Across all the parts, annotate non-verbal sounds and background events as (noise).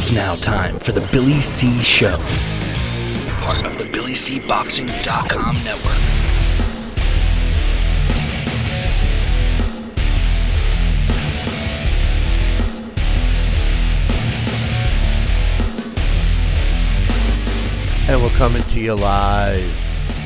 It's now time for the Billy C Show, part of the BillyCBoxing.com network. And we're coming to you live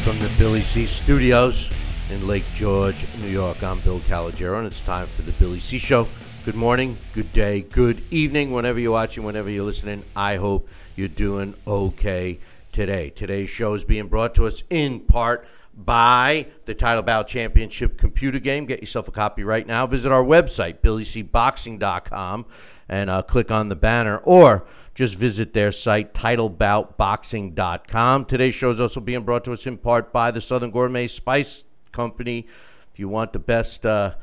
from the Billy C Studios in Lake George, New York. I'm Bill Calogero, and it's time for the Billy C Show. Good morning, good day, good evening, whenever you're watching, whenever you're listening. I hope you're doing okay today. Today's show is being brought to us in part by the Title Bout Championship computer game. Get yourself a copy right now. Visit our website, billycboxing.com, and uh, click on the banner, or just visit their site, titleboutboxing.com. Today's show is also being brought to us in part by the Southern Gourmet Spice Company. If you want the best uh,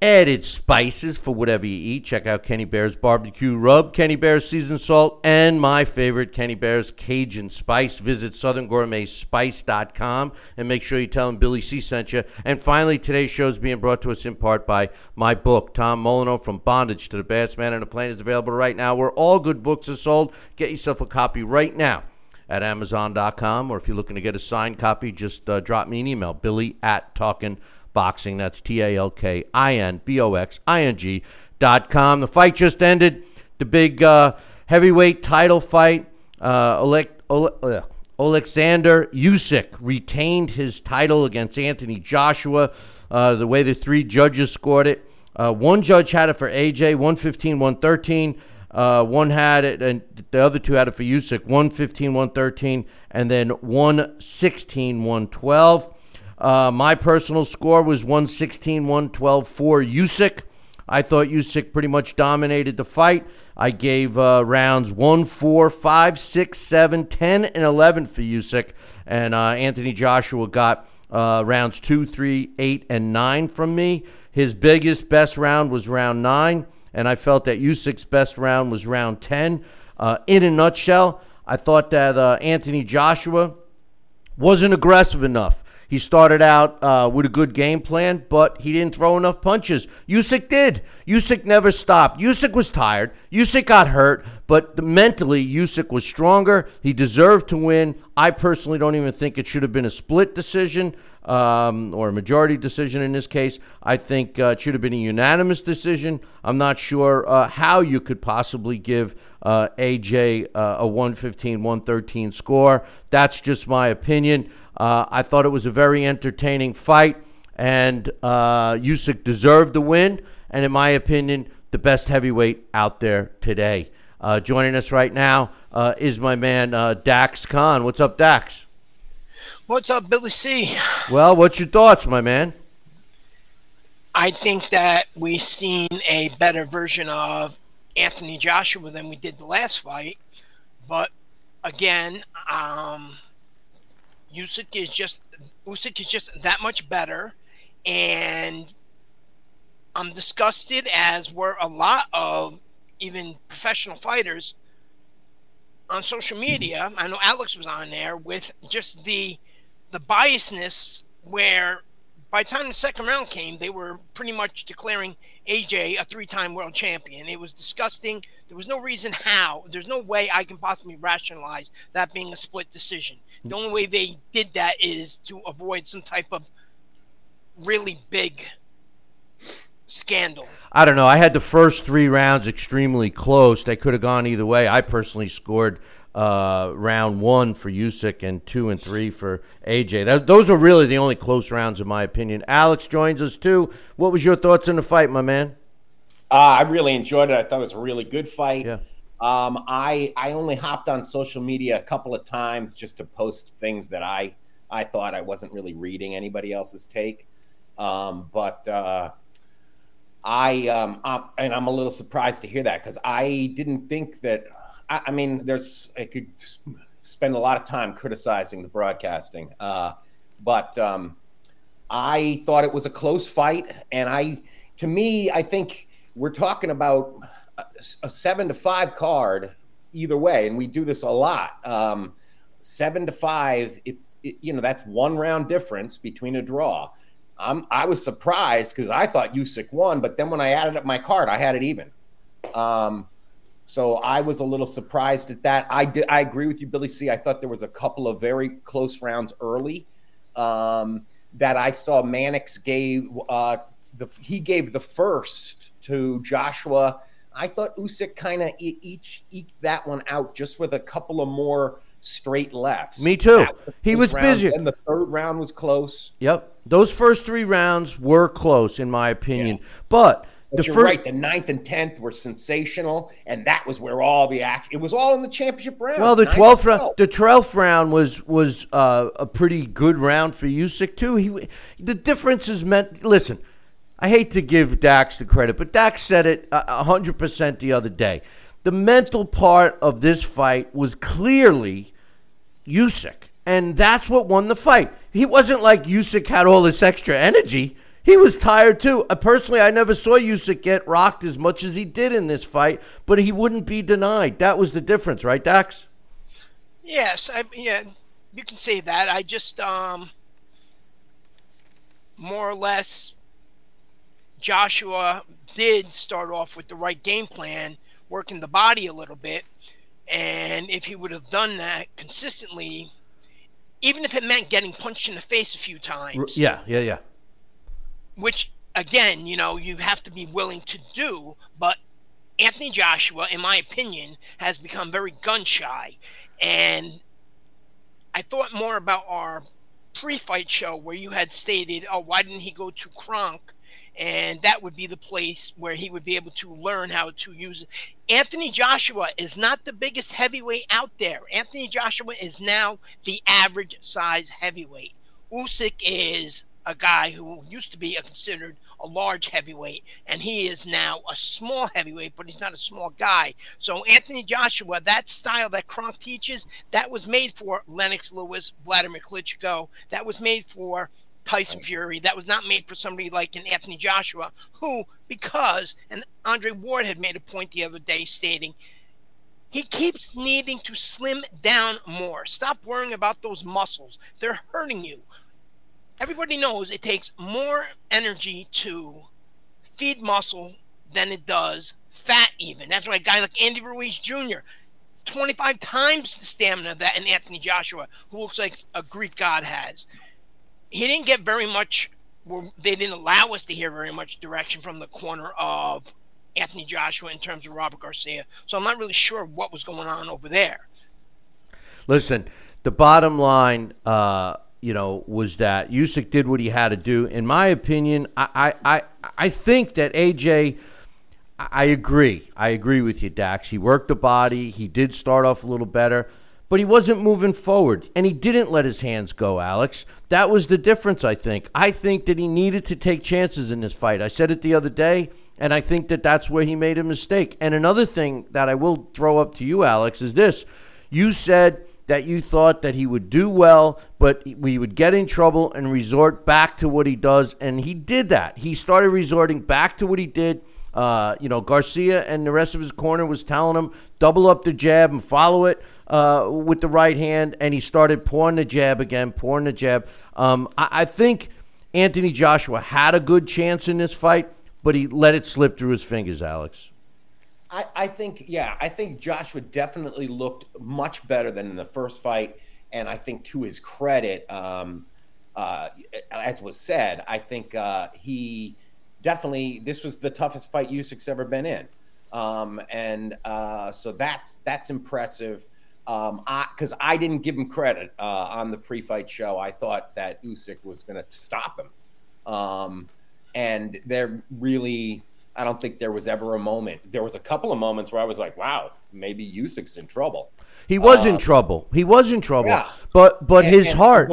added spices for whatever you eat, check out Kenny Bear's Barbecue Rub, Kenny Bear's Seasoned Salt, and my favorite, Kenny Bear's Cajun Spice. Visit southerngourmetspice.com and make sure you tell them Billy C sent you. And finally, today's show is being brought to us in part by my book, Tom Molineaux, From Bondage to the Baddest Man on the Planet is available right now where all good books are sold. Get yourself a copy right now at Amazon.com, or if you're looking to get a signed copy, just uh, drop me an email, billy at talking boxing. That's T A L K I N B O X I N G dot com. The fight just ended. The big uh, heavyweight title fight. Uh, Ole- Ole- uh, Alexander Usyk retained his title against Anthony Joshua. Uh, the way the three judges scored it. Uh, one judge had it for AJ, 115, 113. Uh, one had it, and the other two had it for Usyk, 115, 113, and then 116, 112. Uh, my personal score was 116, 112 for Usyk. I thought Usyk pretty much dominated the fight. I gave uh, rounds 1, 4, 5, 6, 7, 10, and 11 for Usyk. And uh, Anthony Joshua got uh, rounds 2, 3, 8, and 9 from me. His biggest, best round was round 9. And I felt that Usyk's best round was round 10. Uh, in a nutshell, I thought that uh, Anthony Joshua wasn't aggressive enough. He started out uh, with a good game plan, but he didn't throw enough punches. Usyk did. Usyk never stopped. Usyk was tired. Usyk got hurt, but mentally, Usyk was stronger. He deserved to win. I personally don't even think it should have been a split decision um, or a majority decision in this case. I think uh, it should have been a unanimous decision. I'm not sure uh, how you could possibly give uh, AJ uh, a 115 113 score. That's just my opinion. Uh, I thought it was a very entertaining fight, and uh, Usyk deserved the win, and in my opinion, the best heavyweight out there today. Uh, joining us right now uh, is my man uh, Dax Khan. What's up, Dax? What's up, Billy C? Well, what's your thoughts, my man? I think that we've seen a better version of Anthony Joshua than we did the last fight, but again, um, Usyk is just Usyk is just that much better, and I'm disgusted as were a lot of even professional fighters on social media. I know Alex was on there with just the the biasness where by the time the second round came, they were pretty much declaring AJ a three-time world champion. It was disgusting. There was no reason how. There's no way I can possibly rationalize that being a split decision. The only way they did that is to avoid some type of really big scandal. I don't know. I had the first three rounds extremely close. They could have gone either way. I personally scored uh, round one for Usyk and two and three for AJ. That, those are really the only close rounds, in my opinion. Alex joins us too. What was your thoughts on the fight, my man? Uh, I really enjoyed it. I thought it was a really good fight. Yeah. Um, I I only hopped on social media a couple of times just to post things that I I thought I wasn't really reading anybody else's take. Um, but uh, I um, I'm, and I'm a little surprised to hear that because I didn't think that I, I, mean, there's I could spend a lot of time criticizing the broadcasting, uh, but um, I thought it was a close fight, and I, to me, I think we're talking about a, a seven to five card either way, and we do this a lot. Um, seven to five, if you know, that's one round difference between a draw. I'm, I was surprised because I thought Usyk won, but then when I added up my card, I had it even. Um, So I was a little surprised at that. I did. I agree with you, Billy C. I thought there was a couple of very close rounds early um, that I saw. Mannix gave uh, the he gave the first to Joshua. I thought Usyk kind of each eked that one out just with a couple of more straight lefts. Me too. He was round, busy. And the third round was close. Yep. Those first three rounds were close, in my opinion. Yeah. But, But the you're first, right. The ninth and tenth were sensational, and that was where all the action. It was all in the championship round. well, the twelfth round, the twelfth round was was uh, a pretty good round for Usyk too. He, the difference is meant. Listen, I hate to give Dax the credit, but Dax said it a hundred percent the other day. The mental part of this fight was clearly Usyk, and that's what won the fight. He wasn't like Usyk had all this extra energy. He was tired too. Uh, personally, I never saw Usyk get rocked as much as he did in this fight, but he wouldn't be denied. That was the difference, right, Dax? Yes, I, yeah, you can say that. I just um, more or less, Joshua did start off with the right game plan, working the body a little bit, and if he would have done that consistently, even if it meant getting punched in the face a few times, Yeah, yeah, yeah. Which again, you know, you have to be willing to do, but Anthony Joshua, in my opinion, has become very gun shy. And I thought more about our pre fight show where you had stated, oh, why didn't he go to Kronk? And that would be the place where he would be able to learn how to use it. Anthony Joshua is not the biggest heavyweight out there. Anthony Joshua is now the average size heavyweight. Usyk is a guy who used to be a considered a large heavyweight, and he is now a small heavyweight, but he's not a small guy. So Anthony Joshua, that style that Kronk teaches, that was made for Lennox Lewis, Vladimir Klitschko. That was made for Tyson Fury. That was not made for somebody like an Anthony Joshua, who, because, and Andre Ward had made a point the other day stating, he keeps needing to slim down more. Stop worrying about those muscles. They're hurting you. Everybody knows it takes more energy to feed muscle than it does fat, even. That's why a guy like Andy Ruiz Jr., 25 times the stamina that an Anthony Joshua, who looks like a Greek god, has. He didn't get very much, they didn't allow us to hear very much direction from the corner of Anthony Joshua in terms of Robert Garcia. So I'm not really sure what was going on over there. Listen, the bottom line, uh, you know, was that Usyk did what he had to do. In my opinion, I, I, I, think that AJ. I agree. I agree with you, Dax. He worked the body. He did start off a little better, but he wasn't moving forward, and he didn't let his hands go, Alex. That was the difference, I think. I think that he needed to take chances in this fight. I said it the other day, and I think that that's where he made a mistake. And another thing that I will throw up to you, Alex, is this. You said that you thought that he would do well, but we would get in trouble and resort back to what he does. And he did that. He started resorting back to what he did. Uh, you know, Garcia and the rest of his corner was telling him double up the jab and follow it uh, with the right hand, and he started pouring the jab again, pouring the jab. Um, I, I think Anthony Joshua had a good chance in this fight, but he let it slip through his fingers, Alex. I, I think, yeah, I think Joshua definitely looked much better than in the first fight. And I think to his credit, um, uh, as was said, I think uh, he definitely, this was the toughest fight Usyk's ever been in. Um, and uh, so that's that's impressive. Um, because I, I, didn't give him credit uh, on the pre-fight show. I thought that Usyk was going to stop him, um, and they're really I don't think there was ever a moment. There was a couple of moments where I was like, "Wow, maybe Usyk's in trouble." He was uh, in trouble. He was in trouble. Yeah. But but And- his and- heart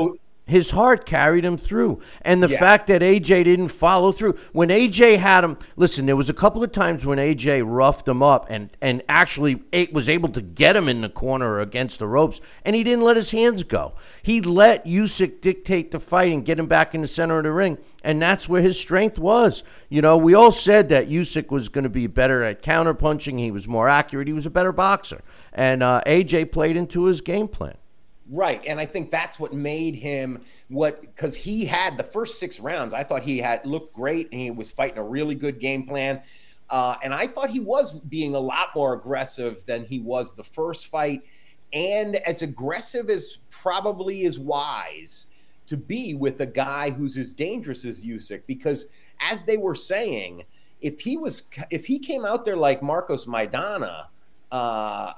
his heart carried him through. And the Yeah. fact that AJ didn't follow through. When AJ had him, listen, there was a couple of times when AJ roughed him up and and actually was able to get him in the corner or against the ropes and he didn't let his hands go. He let Usyk dictate the fight and get him back in the center of the ring. And that's where his strength was. You know, we all said that Usyk was going to be better at counterpunching. He was more accurate. He was a better boxer. And uh, AJ played into his game plan. Right. And I think that's what made him what because he had the first six rounds, I thought he had looked great and he was fighting a really good game plan. Uh, and I thought he was being a lot more aggressive than he was the first fight, and as aggressive as probably is wise to be with a guy who's as dangerous as Usyk. Because as they were saying, if he was if he came out there like Marcos Maidana, uh,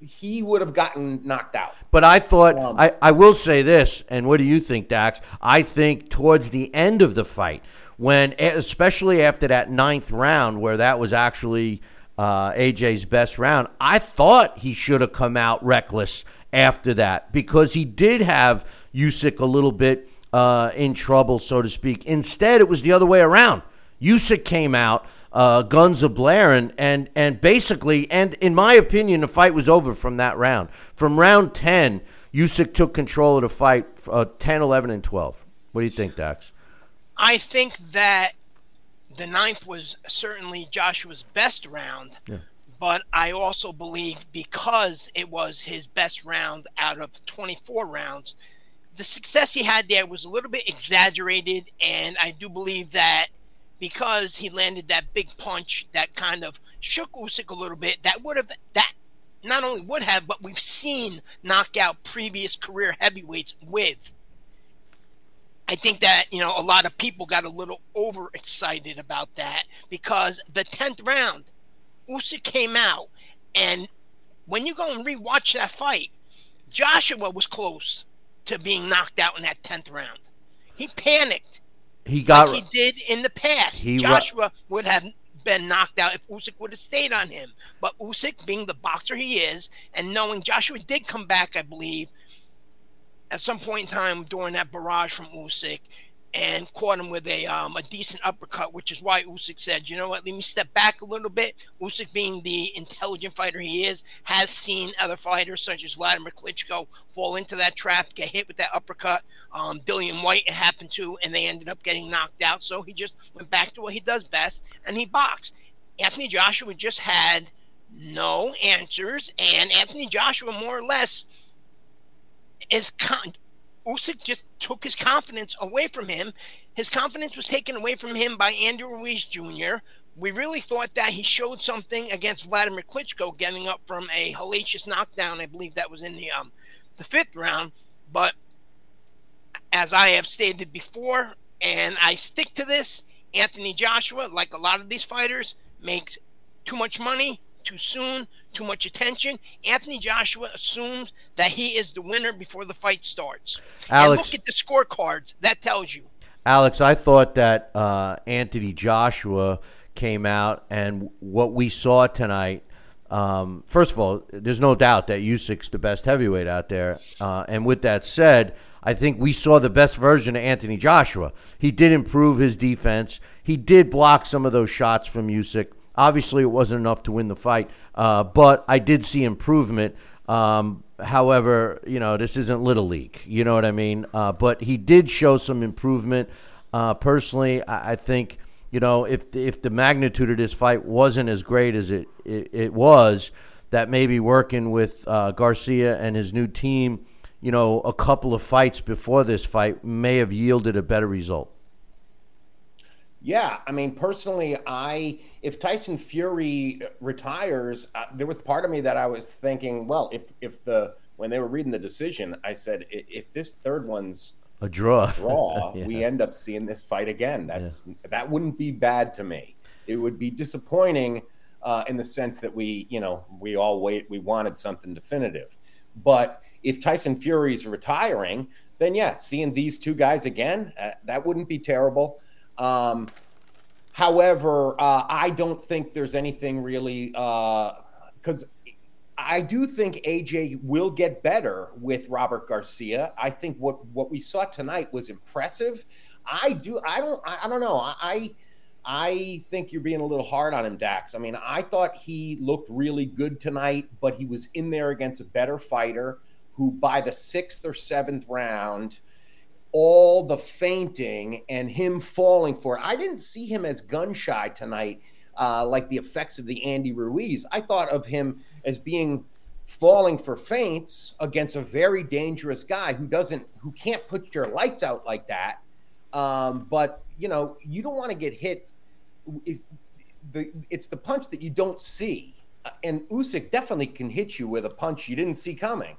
he would have gotten knocked out. But I thought um, I, I will say this, and what do you think, Dax? I think towards the end of the fight, when especially after that ninth round, where that was actually uh, AJ's best round, I thought he should have come out reckless after that because he did have Usyk a little bit uh, in trouble, so to speak. Instead, it was the other way around. Usyk came out uh, guns a blaring, and and basically, and in my opinion, the fight was over from that round. From round ten, Usyk took control of the fight, uh, 10, 11, and twelve. What do you think, Dax? I think that the ninth was certainly Joshua's best round. Yeah. But I also believe because it was his best round out of 24 rounds, the success he had there was a little bit exaggerated. And I do believe that because he landed that big punch that kind of shook Usyk a little bit. That would have that not only would have, but we've seen knockout previous career heavyweights with. I think that you know a lot of people got a little overexcited about that because the tenth round, Usyk came out, and when you go and rewatch that fight, Joshua was close to being knocked out in that tenth round. He panicked he got like he did in the past. Joshua would have been knocked out if Usyk would have stayed on him. But Usyk, being the boxer he is, and knowing Joshua did come back, I believe, at some point in time during that barrage from Usyk, and caught him with a um, a decent uppercut, which is why Usyk said, "You know what? Let me step back a little bit." Usyk, being the intelligent fighter he is, has seen other fighters such as Vladimir Klitschko fall into that trap, get hit with that uppercut. Um, Dillian Whyte happened to, and they ended up getting knocked out. So he just went back to what he does best, and he boxed. Anthony Joshua just had no answers, and Anthony Joshua more or less is con- Usyk just took his confidence away from him. His confidence was taken away from him by Andy Ruiz Jr. We really thought that he showed something against Vladimir Klitschko, getting up from a hellacious knockdown. I believe that was in the um, the fifth round. But as I have stated before, and I stick to this, Anthony Joshua, like a lot of these fighters, makes too much money too soon, too much attention. Anthony Joshua assumes that he is the winner before the fight starts. Alex, and look at the scorecards. That tells you. Alex, I thought that uh, Anthony Joshua came out, and what we saw tonight. Um, first of all, there's no doubt that Usyk's the best heavyweight out there. Uh, and with that said, I think we saw the best version of Anthony Joshua. He did improve his defense. He did block some of those shots from Usyk. Obviously, it wasn't enough to win the fight, uh, but I did see improvement. Um, however, you know, this isn't Little League. You know what I mean? Uh, but he did show some improvement. Uh, personally, I, I, think, you know, if, if the magnitude of this fight wasn't as great as it, it, it was, that maybe working with uh, Garcia and his new team, you know, a couple of fights before this fight may have yielded a better result. Yeah, I mean, personally, I if Tyson Fury retires, uh, there was part of me that I was thinking, well, if if the when they were reading the decision, I said, if this third one's a draw, (laughs) draw, yeah. we end up seeing this fight again. That's yeah. that wouldn't be bad to me. It would be disappointing uh, in the sense that we, you know, we all wait, we wanted something definitive. But if Tyson Fury's retiring, then yeah, seeing these two guys again, uh, that wouldn't be terrible. Um, however, uh, I don't think there's anything really because uh, I do think AJ will get better with Robert Garcia. I think what what we saw tonight was impressive. I do. I don't. I, I don't know. I. I think you're being a little hard on him, Dax. I mean, I thought he looked really good tonight, but he was in there against a better fighter who, by the sixth or seventh round, all the fainting and him falling for it. I didn't see him as gun shy tonight, uh, like the effects of the Andy Ruiz. I thought of him as being falling for feints against a very dangerous guy who doesn't, who can't put your lights out like that. Um, but you know, you don't want to get hit. If the it's the punch that you don't see, Uh, and Usyk definitely can hit you with a punch you didn't see coming.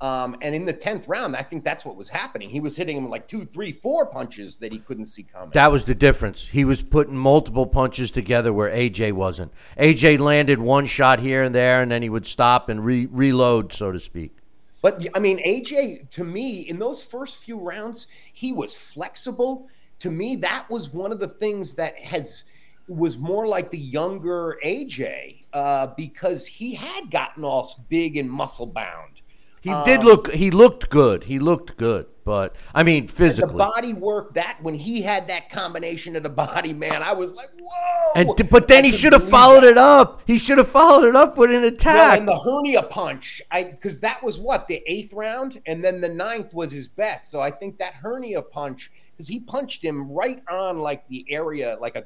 Um, and in the tenth round, I think that's what was happening. He was hitting him like two, three, four punches that he couldn't see coming. That was the difference. He was putting multiple punches together where AJ wasn't. AJ landed one shot here and there, and then he would stop and re- reload, so to speak. But I mean, AJ, to me, in those first few rounds, he was flexible. To me, that was one of the things that has was more like the younger AJ uh, because he had gotten all big and muscle bound. He did look. He looked good. He looked good, but I mean, physically, The body work that when he had that combination of the body, man, I was like, whoa! And but then I he should have followed that. it up. He should have followed it up with an attack. Well, attack. and the hernia punch, I because that was what the eighth round, and then the ninth was his best. So I think that hernia punch, because he punched him right on like the area, like a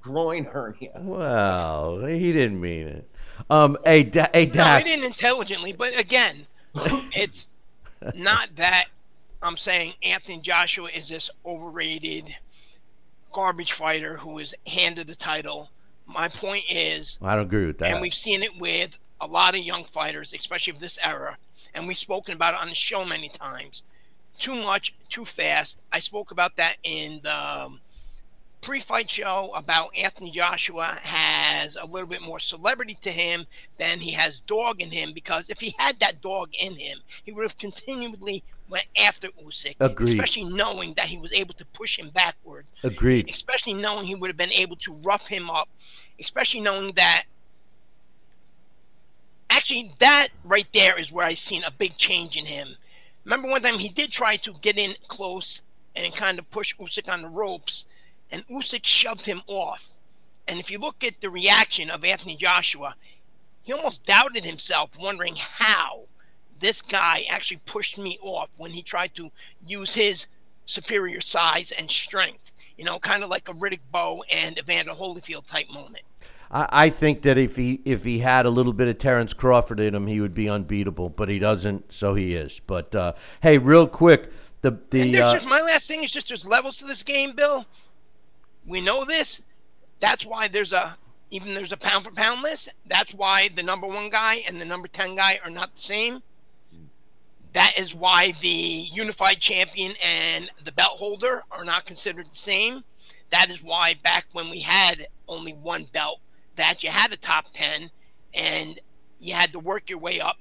groin hernia. well, he didn't mean it. Um, hey, da- hey, No, he Dax. didn't intelligently, but again, (laughs) it's not that I'm saying Anthony Joshua is this overrated garbage fighter who is handed the title. My point is, I don't agree with that. and we've seen it with a lot of young fighters, especially of this era, and we've spoken about it on the show many times. Too much, too fast. I spoke about that in the um, um, pre-fight show about Anthony Joshua has a little bit more celebrity to him than he has dog in him because if he had that dog in him, he would have continually went after Usyk, Agreed. especially knowing that he was able to push him backward Agreed. especially knowing he would have been able to rough him up, especially knowing that. Actually, that right there is where I seen a big change in him. Remember one time he did try to get in close and kind of push Usyk on the ropes, and Usyk shoved him off. And if you look at the reaction of Anthony Joshua, he almost doubted himself, wondering how this guy actually pushed me off when he tried to use his superior size and strength. You know, kind of like a Riddick Bowe and Evander Holyfield type moment. I, think that if he if he had a little bit of Terrence Crawford in him, he would be unbeatable. But he doesn't, so he is. But uh, hey, real quick, the the there's uh, just my last thing is just there's levels to this game, Bill. We know this. That's why there's a even there's a pound for pound list. That's why the number one guy and the number ten guy are not the same. That is why the unified champion and the belt holder are not considered the same. That is why back when we had only one belt, that you had the top ten and you had to work your way up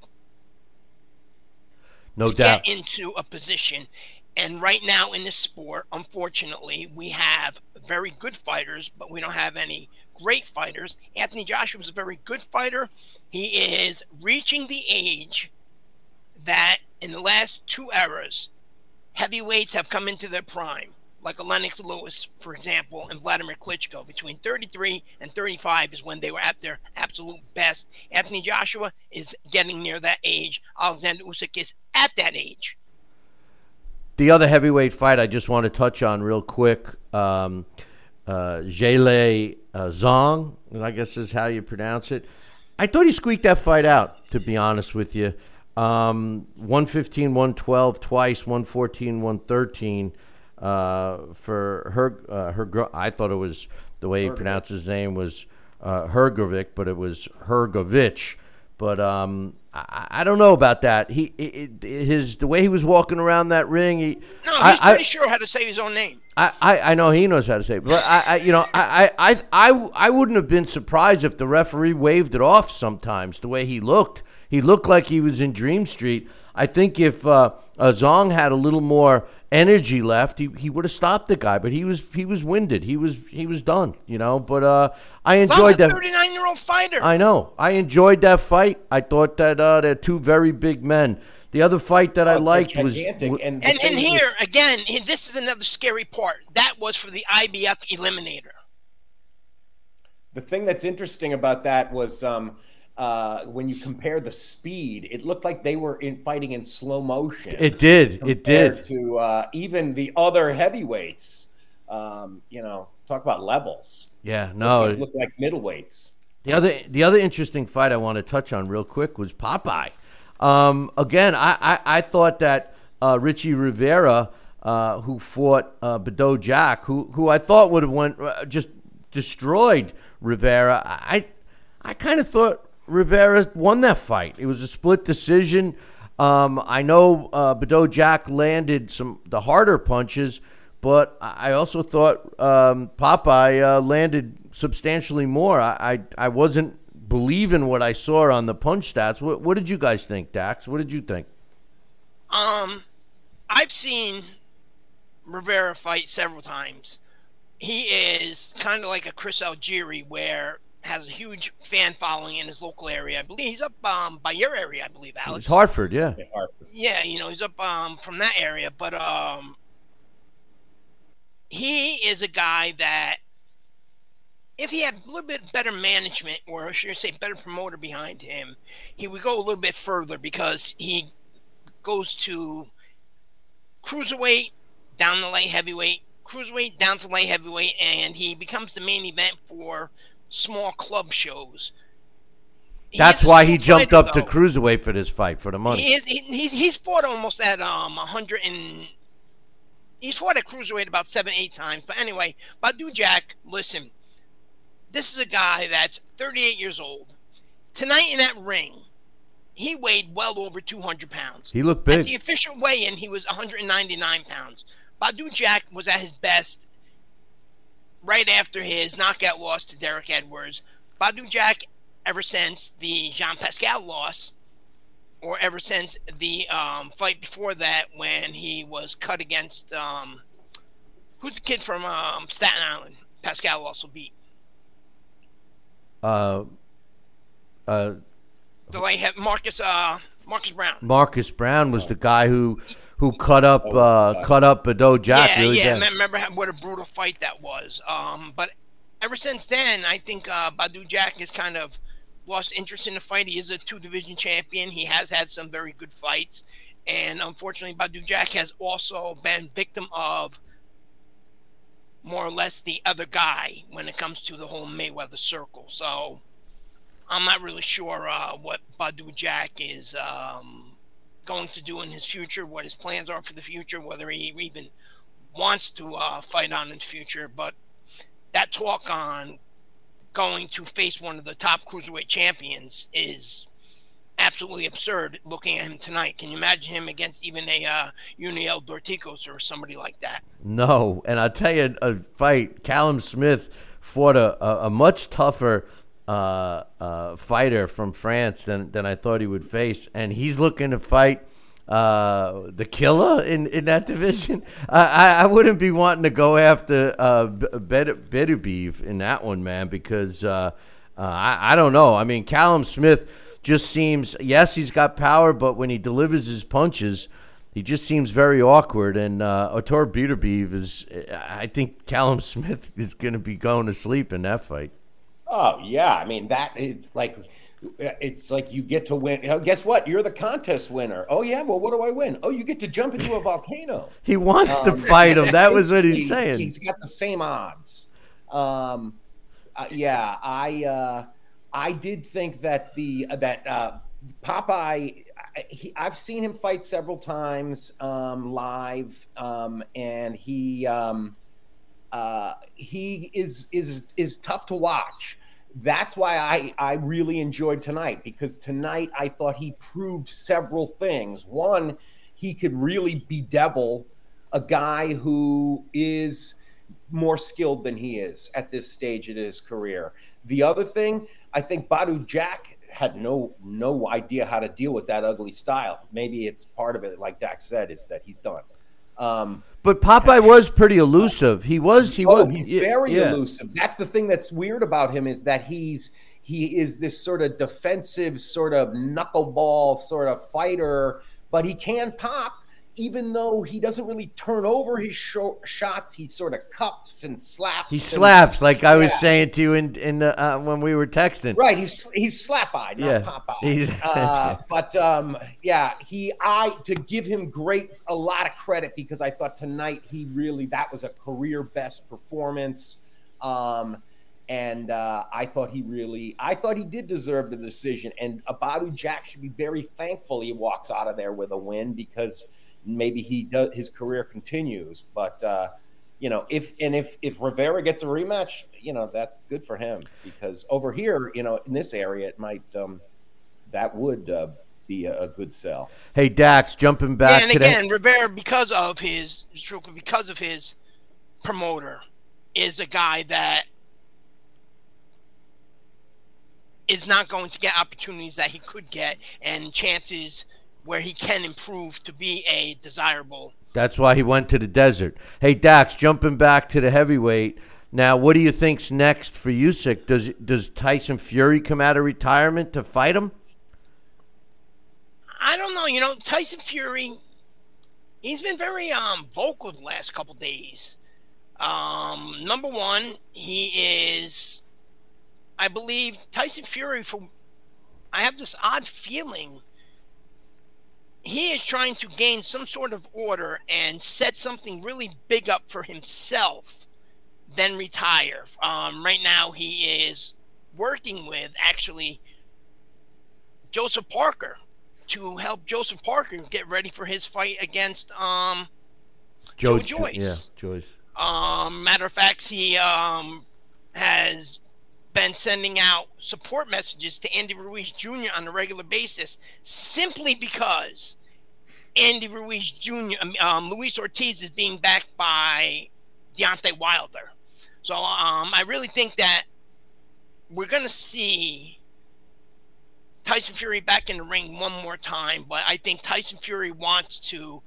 no to doubt. get into a position. And right now in this sport, unfortunately, we have very good fighters, but we don't have any great fighters. Anthony Joshua is a very good fighter. He is reaching the age that in the last two eras, heavyweights have come into their prime, like Lennox Lewis, for example, and Vladimir Klitschko. Between 33 and 35 is when they were at their absolute best. Anthony Joshua is getting near that age. Alexander Usyk is at that age. The other heavyweight fight I just want to touch on real quick. Um, uh, Zhele uh, Zong, I guess is how you pronounce it. I thought he squeaked that fight out, to be honest with you. Um, 115, 112 twice, 114, 113 uh, for her. Uh, her, I thought it was the way he pronounced his name was uh, Hergovic, but it was Hergovich. But um, I, I don't know about that. He it, it- his the way he was walking around that ring. He, No, I- he's I- pretty sure how to say his own name. I, I, I know he knows how to say it, but I, I you know I, I, I, I, I wouldn't have been surprised if the referee waved it off sometimes the way he looked. He looked like he was in Dream Street. I think if uh, uh, Zong had a little more energy left, he, he would have stopped the guy. But he was he was winded. He was he was done. You know. But uh, I enjoyed Zong's a that. 39 year old fighter. I know. I enjoyed that fight. I thought that uh, they're two very big men. The other fight that I liked was gigantic, and and, and with- here, again, this is another scary part. That was for the IBF Eliminator. The thing that's interesting about that was um, uh, when you compare the speed, it looked like they were in fighting in slow motion. it did. It did. to uh, even the other heavyweights. Um, you know, talk about levels. Yeah. No. guys look like middleweights. The other the other interesting fight I want to touch on real quick was Popeye. Um, again, I, I, I thought that uh, Richie Rivera, uh, who fought uh, Badou Jack, who who I thought would have went uh, just destroyed Rivera. I I kind of thought Rivera won that fight. It was a split decision. Um, I know uh, Jack landed some the harder punches, but I also thought um, Popeye uh, landed substantially more. I, I, I wasn't believing what I saw on the punch stats. What, what did you guys think, Dax? What did you think? Um, I've seen Rivera fight several times. He is kind of like a Chris Algieri, where has a huge fan following in his local area. I believe he's up um, by your area, I believe, Alex. It's Hartford, yeah. Yeah, Hartford. Yeah, you know, he's up um, from that area, but um, he is a guy that if he had a little bit better management, or should I say, better promoter behind him, he would go a little bit further because he goes to cruiserweight, down to light heavyweight, cruiserweight, down to light heavyweight, and he becomes the main event for small club shows. He That's why he jumped fighter, up to cruiserweight for this fight for the money. He is. He, he's he's fought almost at um a hundred and he's fought at cruiserweight about seven eight times. But anyway, Badou Jack, listen, this is a guy that's 38 years old. Tonight in that ring, he weighed well over 200 pounds. He looked big. At the official weigh-in, he was 199 pounds. Badou Jack was at his best right after his knockout loss to Derek Edwards. Badou Jack, ever since the Jean Pascal loss, or ever since the um, fight before that when he was cut against um, who's the kid from um, Staten Island? Pascal also beat Uh, uh, the light Marcus uh, Marcus Browne. Marcus Browne was the guy who who cut up uh, cut up Badou Jack. yeah, really yeah. bad. Remember how, what a brutal fight that was. Um, but ever since then, I think uh, Badou Jack has kind of lost interest in the fight. He is a two division champion. He has had some very good fights, and unfortunately, Badou Jack has also been victim of more or less the other guy when it comes to the whole Mayweather circle. So I'm not really sure uh, what Badu Jack is um, going to do in his future, what his plans are for the future, whether he even wants to uh, fight on in the future. But that talk on going to face one of the top cruiserweight champions is absolutely absurd looking at him tonight. Can you imagine him against even a uh, Yunier Dorticos or somebody like that? No, and I'll tell you a fight. Callum Smith fought a, a, a much tougher uh, uh, fighter from France than, than I thought he would face, and he's looking to fight uh, the killer in, in that division. (laughs) I, I, wouldn't be wanting to go after uh, Beterbiev in that one, man, because uh, uh, I, I don't know. I mean, Callum Smith just seems yes, he's got power, but when he delivers his punches. He just seems very awkward, and uh, Artur Beterbiev is. I think Callum (laughs) Smith is going to be going to sleep in that fight. Oh yeah, I mean that it's like it's like you get to win. Oh, guess what? You're the contest winner. Oh yeah, well, what do I win? Oh, you get to jump into a (laughs) volcano. He wants to Um, fight him. That was what (laughs) he's He- saying. He's got the same odds. Um, uh, yeah, I uh, I did think that the that uh, Popeye. I- He, I've seen him fight several times um, live, um, and he um, uh, he is is is tough to watch. That's why I I really enjoyed tonight because tonight I thought he proved several things. One, he could really bedevil a guy who is more skilled than he is at this stage in his career. The other thing, I think Badou Jack had no no idea how to deal with that ugly style. Maybe it's part of it, like Dax said, is that he's done. Um, But Popeye was pretty elusive. He was. He oh, was. he's very yeah. elusive. That's the thing that's weird about him is that he's he is this sort of defensive, sort of knuckleball sort of fighter, but he can pop. Even though he doesn't really turn over his sho- shots, he sort of cups and slaps. He and- slaps, like I was Yeah. saying to you in in the, uh, when we were texting. Right, he's he's slap eyed, not Yeah, pop eyed. uh, (laughs) but um, yeah, he I to give him great a lot of credit because I thought tonight he really that was a career best performance. Um, and uh, I thought he really, I thought he did deserve the decision. And Abadu Jack should be very thankful he walks out of there with a win because maybe he does his career continues. But uh, you know, if and if if Rivera gets a rematch, you know, that's good for him because over here, you know, in this area, it might um, that would uh, be a, a good sell. Hey Dax, jumping back Yeah, and to again, Rivera, because of his because of his promoter, is a guy that is not going to get opportunities that he could get and chances where he can improve to be a desirable. That's why he went to the desert. Hey Dax, jumping back to the heavyweight. Now, what do you think's next for Usyk? Does does Tyson Fury come out of retirement to fight him? I don't know. You know, Tyson Fury, he's been very um vocal the last couple days. Um, number one, he is, I believe, Tyson Fury. For I have this odd feeling he is trying to gain some sort of order and set something really big up for himself, then retire. Um, right now, he is working with actually Joseph Parker to help Joseph Parker get ready for his fight against um, Joe, Joe Joyce. Yeah, Joyce. Um, matter of fact, he um, has been sending out support messages to Andy Ruiz Jr. on a regular basis simply because Andy Ruiz Jr., um, um, Luis Ortiz is being backed by Deontay Wilder. So um, I really think that we're going to see Tyson Fury back in the ring one more time, but I think Tyson Fury wants to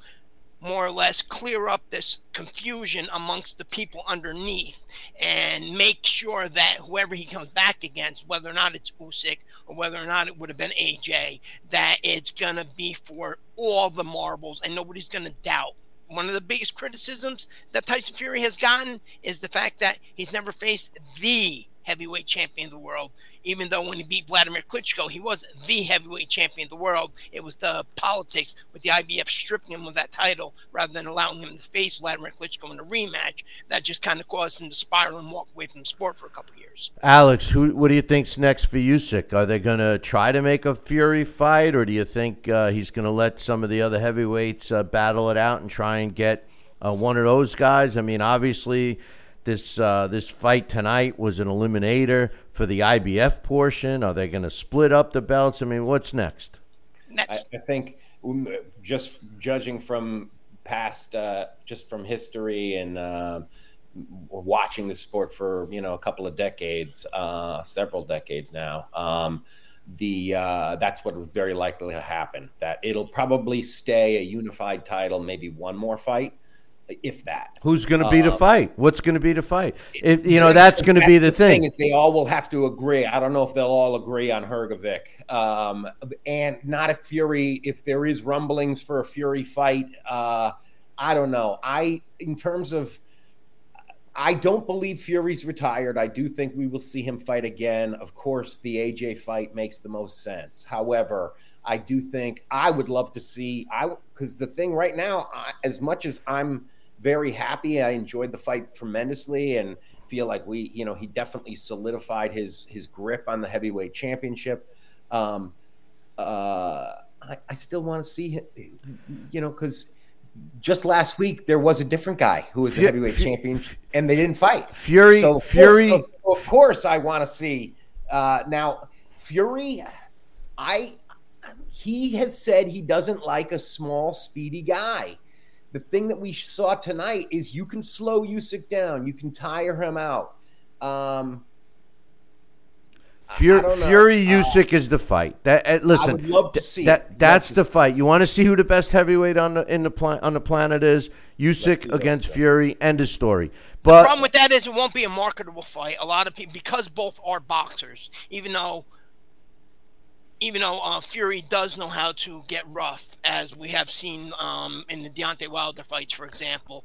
more or less clear up this confusion amongst the people underneath and make sure that whoever he comes back against, whether or not it's Usyk or whether or not it would have been AJ, that it's going to be for all the marbles and nobody's going to doubt. One of the biggest criticisms that Tyson Fury has gotten is the fact that he's never faced the heavyweight champion of the world. Even though when he beat Vladimir Klitschko, he was the heavyweight champion of the world. It was the politics with the IBF stripping him of that title rather than allowing him to face Vladimir Klitschko in a rematch that just kind of caused him to spiral and walk away from the sport for a couple years. Alex, who, what do you think's next for Usyk? Are they going to try to make a Fury fight, or do you think uh, he's going to let some of the other heavyweights uh, battle it out and try and get uh, one of those guys? I mean, obviously this uh, this fight tonight was an eliminator for the IBF portion. Are they going to split up the belts? I mean, what's next? I, I think um, just judging from past, uh, just from history and uh, watching the sport for you know a couple of decades, uh, several decades now. Um, the uh, that's what was very likely to happen. That it'll probably stay a unified title, maybe one more fight if that. Who's going to be the um, fight? What's going to be the fight? If, you know, that's going to be the, the thing. thing. Is they all will have to agree. I don't know if they'll all agree on Hrgovic. Um, and not a Fury. If there is rumblings for a Fury fight, uh, I don't know. I, in terms of, I don't believe Fury's retired. I do think we will see him fight again. Of course, the AJ fight makes the most sense. However, I do think I would love to see I because the thing right now, I, as much as I'm very happy. I enjoyed the fight tremendously and feel like we, you know, he definitely solidified his his grip on the heavyweight championship. Um, uh, I, I still want to see him, you know, because just last week there was a different guy who was the heavyweight F- champion, and they didn't fight. Fury, so Fury. Course, so, of course, I want to see uh, now Fury. I he has said he doesn't like a small, speedy guy. The thing that we saw tonight is you can slow Usyk down, you can tire him out. Um, Fury, Fury Usyk uh, is the fight. That uh, listen, that that's the fight. You want to see who the best heavyweight on the in the pla- on the planet is? Usyk against Fury. End of story. But the problem with that is it won't be a marketable fight. A lot of people because both are boxers, even though even though uh, Fury does know how to get rough, as we have seen um, in the Deontay Wilder fights, for example,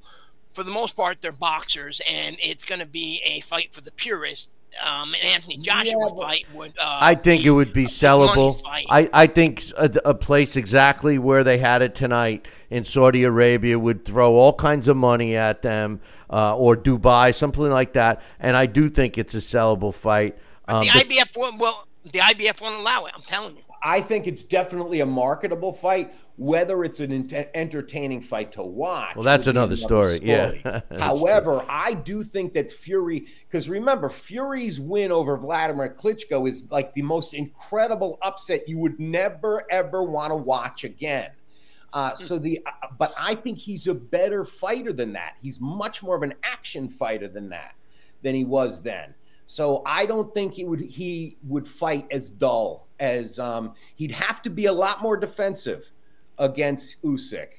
for the most part, they're boxers, and it's going to be a fight for the purists. Um, an Anthony Joshua yeah, fight would. Uh, I think it would be sellable. I, I think a, a, place exactly where they had it tonight in Saudi Arabia would throw all kinds of money at them, uh, or Dubai, something like that. And I do think it's a sellable fight. Um, the IBF will, will the IBF won't allow it. I'm telling you. I think it's definitely a marketable fight. Whether it's an ent- entertaining fight to watch, Well, that's would another story. Yeah. (laughs) That's However, I do think that Fury, because remember, Fury's win over Vladimir Klitschko is like the most incredible upset you would never ever want to watch again. Uh, so the, uh, but I think he's a better fighter than that. He's much more of an action fighter than that, than he was then. So I don't think he would he would fight as dull as um, he'd have to be a lot more defensive against Usyk.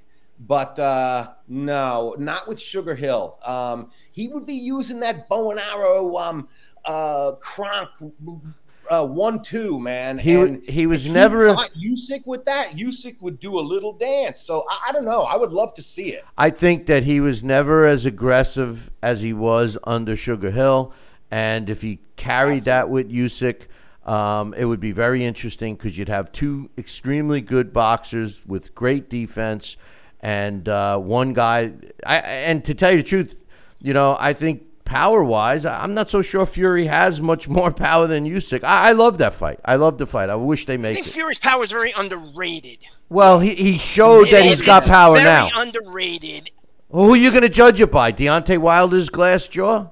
But uh, no, not with Sugar Hill. Um, he would be using that bow and arrow um, uh, uh, one two man. He And he was never- Usyk with that. Usyk would do a little dance. So I, I don't know. I would love to see it. I think that he was never as aggressive as he was under Sugar Hill, and if he carried that with Usyk, um, it would be very interesting because you'd have two extremely good boxers with great defense, and uh, one guy. I, and to tell you the truth, you know, I think power wise, I'm not so sure Fury has much (laughs) more power than Usyk. I, I love that fight. I love the fight. I wish they I make think it. Fury's power is very underrated. Well, he, he showed that It- he's got it's power very now. underrated. Who are you going to judge it by? Deontay Wilder's glass jaw?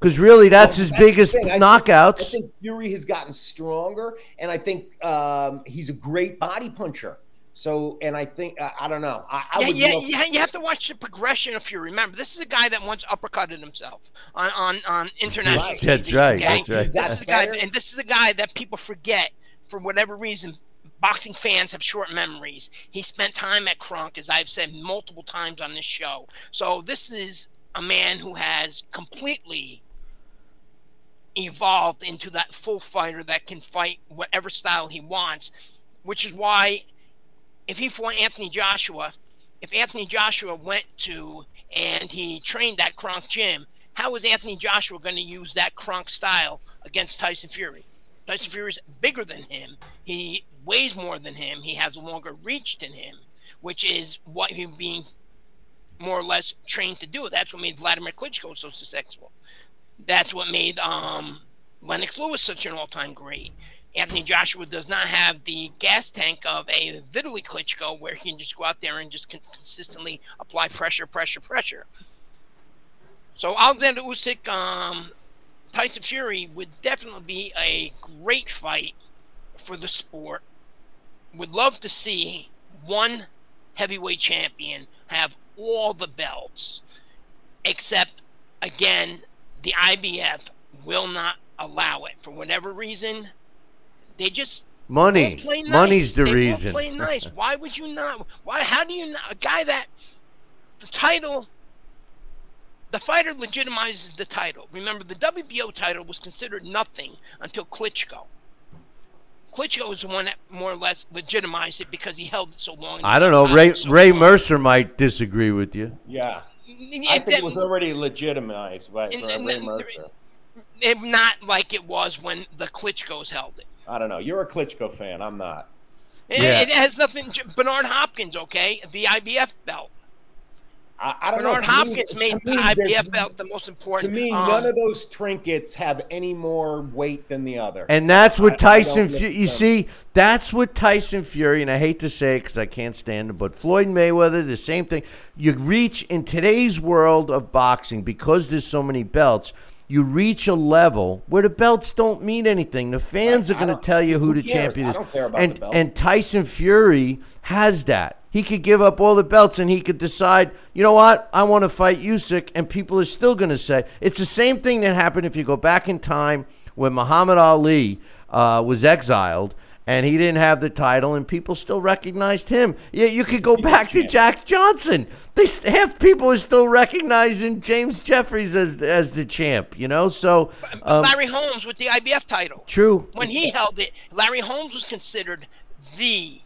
Because really, that's his That's the biggest thing. I think- knockouts. I think Fury has gotten stronger, and I think um, he's a great body puncher. So, and I think I, I don't know. I, I Yeah, yeah, love- yeah, you have to watch the progression of Fury. Remember, this is a guy that once uppercutted himself on on, on international. Right. TV, That's right, okay? that's right. This is a guy, and this is a guy that people forget for whatever reason. Boxing fans have short memories. He spent time at Kronk, as I've said multiple times on this show. So this is a man who has completely evolved into that full fighter that can fight whatever style he wants, which is why if he fought Anthony Joshua, if Anthony Joshua went to and he trained that Kronk Gym, how is Anthony Joshua going to use that Kronk style against Tyson Fury? Tyson Fury is bigger than him. He weighs more than him. He has a longer reach than him, which is what he's being more or less trained to do. That's what made Vladimir Klitschko so successful. That's what made um, Lennox Lewis such an all-time great. Anthony Joshua does not have the gas tank of a Vitaly Klitschko, where he can just go out there and just con- consistently apply pressure, pressure, pressure. So Alexander Usyk, um, Tyson Fury would definitely be a great fight for the sport. Would love to see one heavyweight champion have all the belts, except again, the IBF will not allow it for whatever reason. They just Money. play nice. Money's the They reason. play nice. (laughs) Why would you not? Why? How do you not? A guy that the title, the fighter legitimizes the title. Remember, the WBO title was considered nothing until Klitschko. Klitschko was the one that more or less legitimized it because he held it so long. I don't know. Ray so Ray long. Mercer might disagree with you. yeah. Yeah, I think that- it was already legitimized by, And- and- Ray Mercer. it- not like it was when the Klitschko's held it. I don't know. You're a Klitschko fan. I'm not. It, Yeah. it has nothing. Bernard Hopkins, okay, the IBF belt. I, I don't Bernard know. To me- Hopkins to made me, the there's- IBF belt the most important. To me, um, none of those trinkets have any more weight than the other. And that's what I- I Tyson. don't Fu- you them. see, that's what Tyson Fury. And I hate to say it because I can't stand him, but Floyd Mayweather, the same thing. You reach in today's world of boxing because there's so many belts. You reach a level where the belts don't mean anything. The fans Right, are going to tell you who, who the cares? champion I is. don't care about and and Tyson Fury has that. He could give up all the belts and he could decide, you know what, I want to fight Usyk, and people are still going to say it's the same thing that happened if you go back in time when Muhammad Ali uh, was exiled and he didn't have the title, and people still recognized him. Yeah, you could go back to Jack Johnson. They half people are still recognizing James Jeffries as as the champ. You know, so um, Larry Holmes with the IBF title. true. When he held it, Larry Holmes was considered the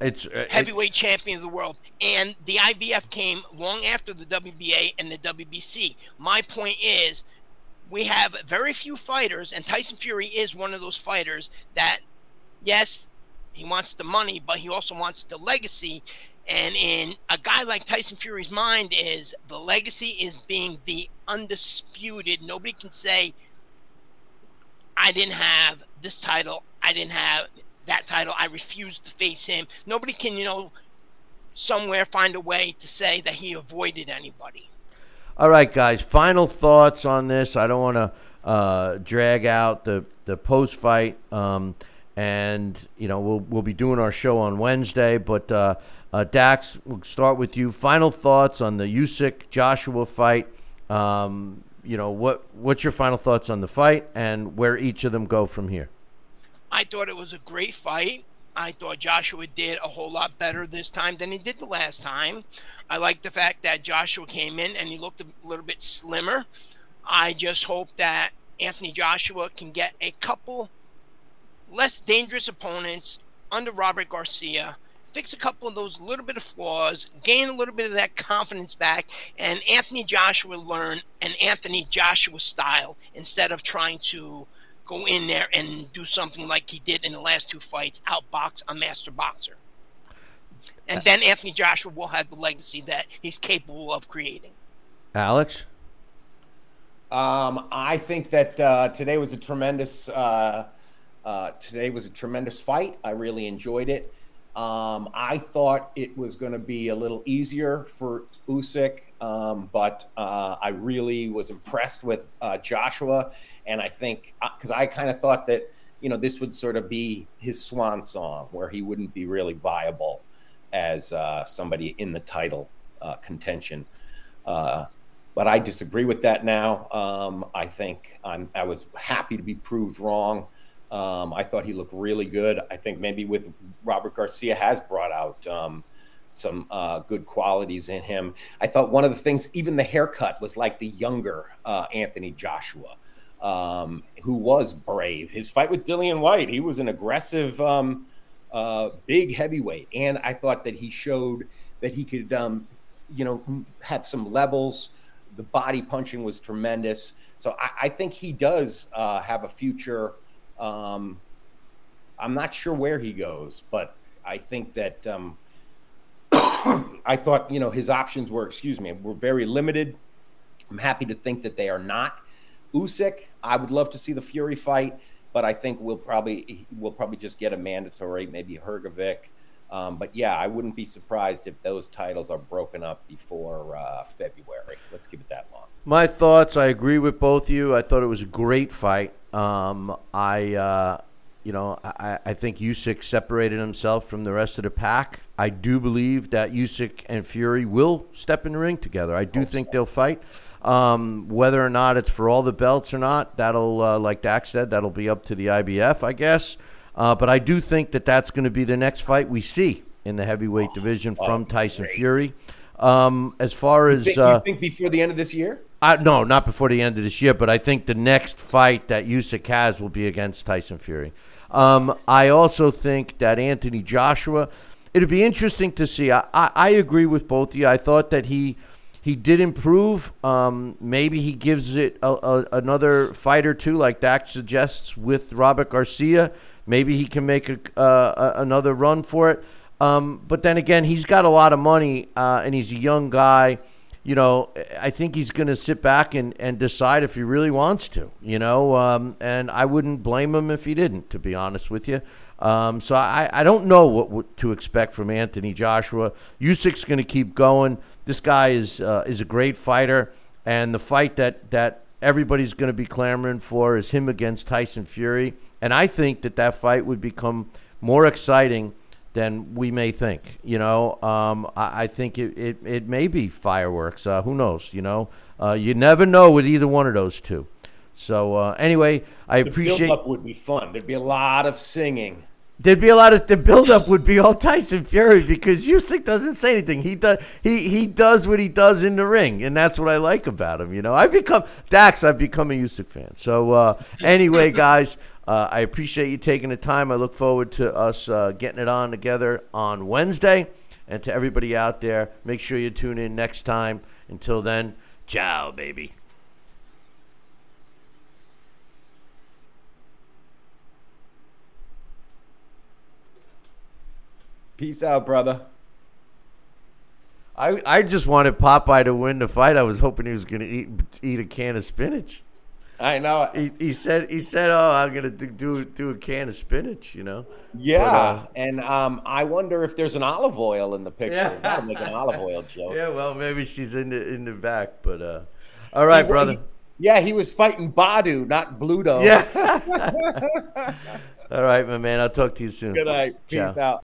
It's uh, it- heavyweight champion of the world, and the IBF came long after the WBA and the WBC. My point is, we have very few fighters, and Tyson Fury is one of those fighters that, yes, he wants the money, but he also wants the legacy. And in a guy like Tyson Fury's mind, is the legacy is being the undisputed. Nobody can say, "I didn't have this title. I didn't have." that title. I refused to face him. Nobody can, you know, somewhere find a way to say that he avoided anybody. All right, guys. Final thoughts on this. I don't want to uh, drag out the the post fight, um, and you know we'll we'll be doing our show on Wednesday. But uh, uh, Dax, we'll start with you. Final thoughts on the Usyk Joshua fight. Um, you know what what's your final thoughts on the fight and where each of them go from here? I thought it was a great fight. I thought Joshua did a whole lot better this time than he did the last time. I like the fact that Joshua came in and he looked a little bit slimmer. I just hope that Anthony Joshua can get a couple less dangerous opponents under Robert Garcia, fix a couple of those little bit of flaws, gain a little bit of that confidence back, and Anthony Joshua learn an Anthony Joshua style instead of trying to go in there and do something like he did in the last two fights, outbox a master boxer. And then Anthony Joshua will have the legacy that he's capable of creating. Alex? Um, I think that uh, today was a tremendous. Uh, uh, today was a tremendous fight. I really enjoyed it. Um, I thought it was going to be a little easier for Usyk, um, but uh, I really was impressed with uh, Joshua, and I think because uh, I kind of thought that you know this would sort of be his swan song, where he wouldn't be really viable as uh, somebody in the title uh, contention. Uh, but I disagree with that now. Um, I think I'm, I was happy to be proved wrong. Um, I thought he looked really good. I think maybe with Robert Garcia has brought out um, some uh, good qualities in him. I thought one of the things, even the haircut, was like the younger uh, Anthony Joshua, um, who was brave. His fight with Dillian Whyte, he was an aggressive, um, uh, big heavyweight, and I thought that he showed that he could, um, you know, have some levels. The body punching was tremendous. So I, I think he does uh, have a future um, I'm not sure where he goes, but I think that um, (coughs) I thought you know his options were, excuse me, were very limited. I'm happy to think that they are not. Usyk, I would love to see the Fury fight, but I think we'll probably we'll probably just get a mandatory, maybe Hrgovic. Um, but yeah, I wouldn't be surprised if those titles are broken up before uh, February. Let's give it that long. My thoughts. I agree with both of you. I thought it was a great fight. Um, I, uh, you know, I, I think Usyk separated himself from the rest of the pack. I do believe that Usyk and Fury will step in the ring together. I do think they'll fight. Um, whether or not it's for all the belts or not, that'll, uh, like Dax said, that'll be up to the IBF, I guess. Uh, but I do think that that's going to be the next fight we see in the heavyweight oh, division from Tyson great. Fury. Um, as far as you think, uh, you think before the end of this year? Uh, no, not before the end of this year, but I think the next fight that Usyk has will be against Tyson Fury. Um, I also think that Anthony Joshua, it'd be interesting to see. I, I, I, agree with both of you. I thought that he he did improve. Um, maybe he gives it a, a, another fight or two, like Dax suggests with Robert Garcia. Maybe he can make a, uh, another run for it. Um, but then again, he's got a lot of money uh, and he's a young guy you know, I think he's going to sit back and, and decide if he really wants to, you know, um, and I wouldn't blame him if he didn't, to be honest with you. Um, so I, I don't know what, to expect from Anthony Joshua. Usyk's going to keep going. This guy is uh, is a great fighter, and the fight that that everybody's going to be clamoring for is him against Tyson Fury, and I think that that fight would become more exciting than we may think. You know, um, I, I, think it, it, it, may be fireworks. Uh, who knows? You know, uh, you never know with either one of those two. So uh, anyway, I the appreciate. Build-up would be fun. There'd be a lot of singing. There'd be a lot of the buildup would be all Tyson Fury because Usyk doesn't say anything. He does he he does what he does in the ring, and that's what I like about him. You know, I've become Dax. I've become a Usyk fan. So uh, anyway, guys, uh, I appreciate you taking the time. I look forward to us uh, getting it on together on Wednesday. And to everybody out there, make sure you tune in next time. Until then, ciao, baby. Peace out, brother. I, I just wanted Popeye to win the fight. I was hoping he was going to eat eat a can of spinach. I know. He, he said he said, "Oh, I'm gonna do do, do a can of spinach," you know. Yeah, uh, and um, I wonder if there's an Olive Oyl in the picture. Yeah. That'll make an Olive Oyl (laughs) joke. Yeah, well, maybe she's in the in the back, but uh, all right, He- brother. he- yeah, he was fighting Badu, not Bluto. Yeah. (laughs) (laughs) all right, my man. I'll talk to you soon. Good night. Peace Ciao. out.